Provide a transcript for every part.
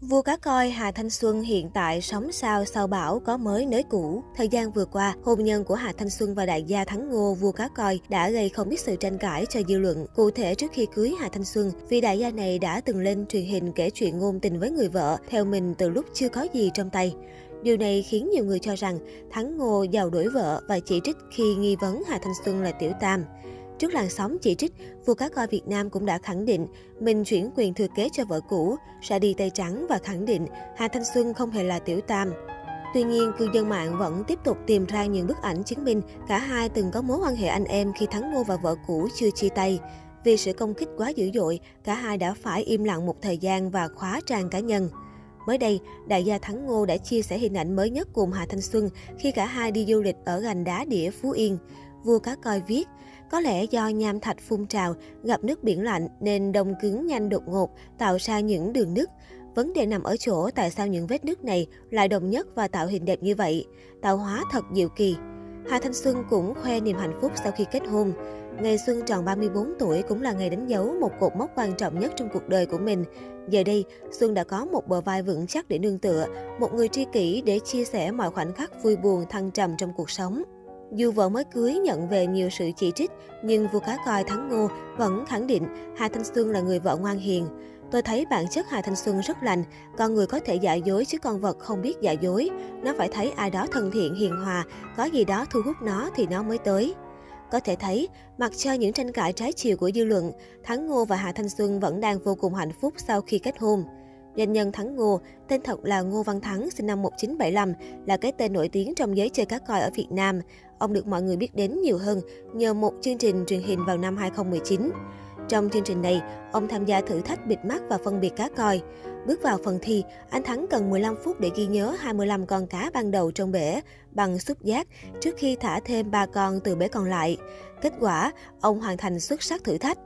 Vua cá coi Hà Thanh Xuân hiện tại sống sao sau bão có mới nới cũ. Thời gian vừa qua, hôn nhân của Hà Thanh Xuân và đại gia Thắng Ngô vua cá coi đã gây không ít sự tranh cãi cho dư luận. Cụ thể trước khi cưới Hà Thanh Xuân, vì đại gia này đã từng lên truyền hình kể chuyện ngôn tình với người vợ, theo mình từ lúc chưa có gì trong tay. Điều này khiến nhiều người cho rằng Thắng Ngô giàu đuổi vợ và chỉ trích khi nghi vấn Hà Thanh Xuân là tiểu tam. Trước làn sóng chỉ trích, vua cá coi Việt Nam cũng đã khẳng định mình chuyển quyền thừa kế cho vợ cũ, sẽ đi tay trắng và khẳng định Hà Thanh Xuân không hề là tiểu tam. Tuy nhiên, cư dân mạng vẫn tiếp tục tìm ra những bức ảnh chứng minh cả hai từng có mối quan hệ anh em khi Thắng Ngô và vợ cũ chưa chia tay. Vì sự công kích quá dữ dội, cả hai đã phải im lặng một thời gian và khóa trang cá nhân. Mới đây, đại gia Thắng Ngô đã chia sẻ hình ảnh mới nhất cùng Hà Thanh Xuân khi cả hai đi du lịch ở gành đá đĩa Phú Yên. Vua cá coi viết, có lẽ do nham thạch phun trào, gặp nước biển lạnh nên đông cứng nhanh đột ngột, tạo ra những đường nứt. Vấn đề nằm ở chỗ tại sao những vết nứt này lại đồng nhất và tạo hình đẹp như vậy. Tạo hóa thật diệu kỳ. Hà Thanh Xuân cũng khoe niềm hạnh phúc sau khi kết hôn. Ngày Xuân tròn 34 tuổi cũng là ngày đánh dấu một cột mốc quan trọng nhất trong cuộc đời của mình. Giờ đây, Xuân đã có một bờ vai vững chắc để nương tựa, một người tri kỷ để chia sẻ mọi khoảnh khắc vui buồn thăng trầm trong cuộc sống. Dù vợ mới cưới nhận về nhiều sự chỉ trích, nhưng vua cá coi Thắng Ngô vẫn khẳng định Hà Thanh Xuân là người vợ ngoan hiền. Tôi thấy bản chất Hà Thanh Xuân rất lành, con người có thể giả dối chứ con vật không biết giả dối. Nó phải thấy ai đó thân thiện hiền hòa, có gì đó thu hút nó thì nó mới tới. Có thể thấy, mặc cho những tranh cãi trái chiều của dư luận, Thắng Ngô và Hà Thanh Xuân vẫn đang vô cùng hạnh phúc sau khi kết hôn. Doanh nhân Thắng Ngô, tên thật là Ngô Văn Thắng, sinh năm 1975, là cái tên nổi tiếng trong giới chơi cá coi ở Việt Nam. Ông được mọi người biết đến nhiều hơn nhờ một chương trình truyền hình vào năm 2019. Trong chương trình này, ông tham gia thử thách bịt mắt và phân biệt cá coi. Bước vào phần thi, anh Thắng cần 15 phút để ghi nhớ 25 con cá ban đầu trong bể bằng xúc giác trước khi thả thêm 3 con từ bể còn lại. Kết quả, ông hoàn thành xuất sắc thử thách.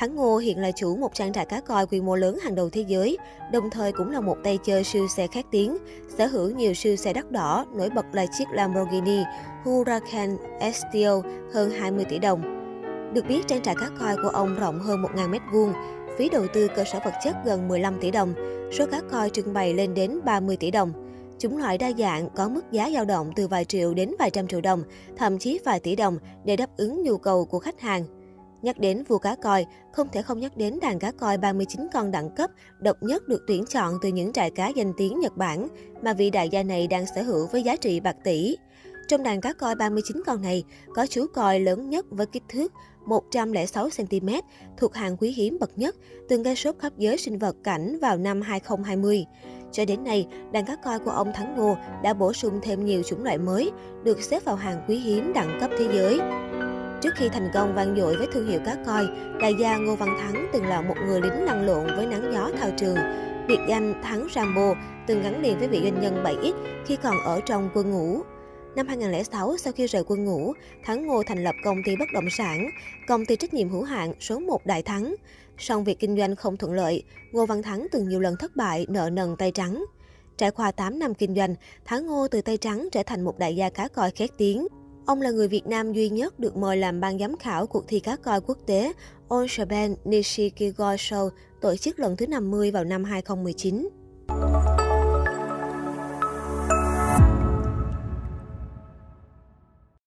Thắng Ngô hiện là chủ một trang trại cá coi quy mô lớn hàng đầu thế giới, đồng thời cũng là một tay chơi siêu xe khác tiếng, sở hữu nhiều siêu xe đắt đỏ, nổi bật là chiếc Lamborghini Huracan Estio hơn 20 tỷ đồng. Được biết, trang trại cá coi của ông rộng hơn 1.000 m2, phí đầu tư cơ sở vật chất gần 15 tỷ đồng, số cá coi trưng bày lên đến 30 tỷ đồng. Chúng loại đa dạng có mức giá dao động từ vài triệu đến vài trăm triệu đồng, thậm chí vài tỷ đồng để đáp ứng nhu cầu của khách hàng. Nhắc đến vua cá coi, không thể không nhắc đến đàn cá coi 39 con đẳng cấp, độc nhất được tuyển chọn từ những trại cá danh tiếng Nhật Bản, mà vị đại gia này đang sở hữu với giá trị bạc tỷ. Trong đàn cá coi 39 con này, có chú coi lớn nhất với kích thước 106cm, thuộc hàng quý hiếm bậc nhất, từng gây sốt khắp giới sinh vật cảnh vào năm 2020. Cho đến nay, đàn cá coi của ông Thắng Ngô đã bổ sung thêm nhiều chủng loại mới, được xếp vào hàng quý hiếm đẳng cấp thế giới. Trước khi thành công vang dội với thương hiệu cá coi, đại gia Ngô Văn Thắng từng là một người lính lăn lộn với nắng gió thao trường. Biệt danh Thắng Rambo từng gắn liền với vị doanh nhân 7X khi còn ở trong quân ngũ. Năm 2006, sau khi rời quân ngũ, Thắng Ngô thành lập công ty bất động sản, công ty trách nhiệm hữu hạn số 1 Đại Thắng. Song việc kinh doanh không thuận lợi, Ngô Văn Thắng từng nhiều lần thất bại, nợ nần tay trắng. Trải qua 8 năm kinh doanh, Thắng Ngô từ tay trắng trở thành một đại gia cá coi khét tiếng. Ông là người Việt Nam duy nhất được mời làm ban giám khảo cuộc thi cá coi quốc tế Onshaben Nishikigo Show, tổ chức lần thứ 50 vào năm 2019.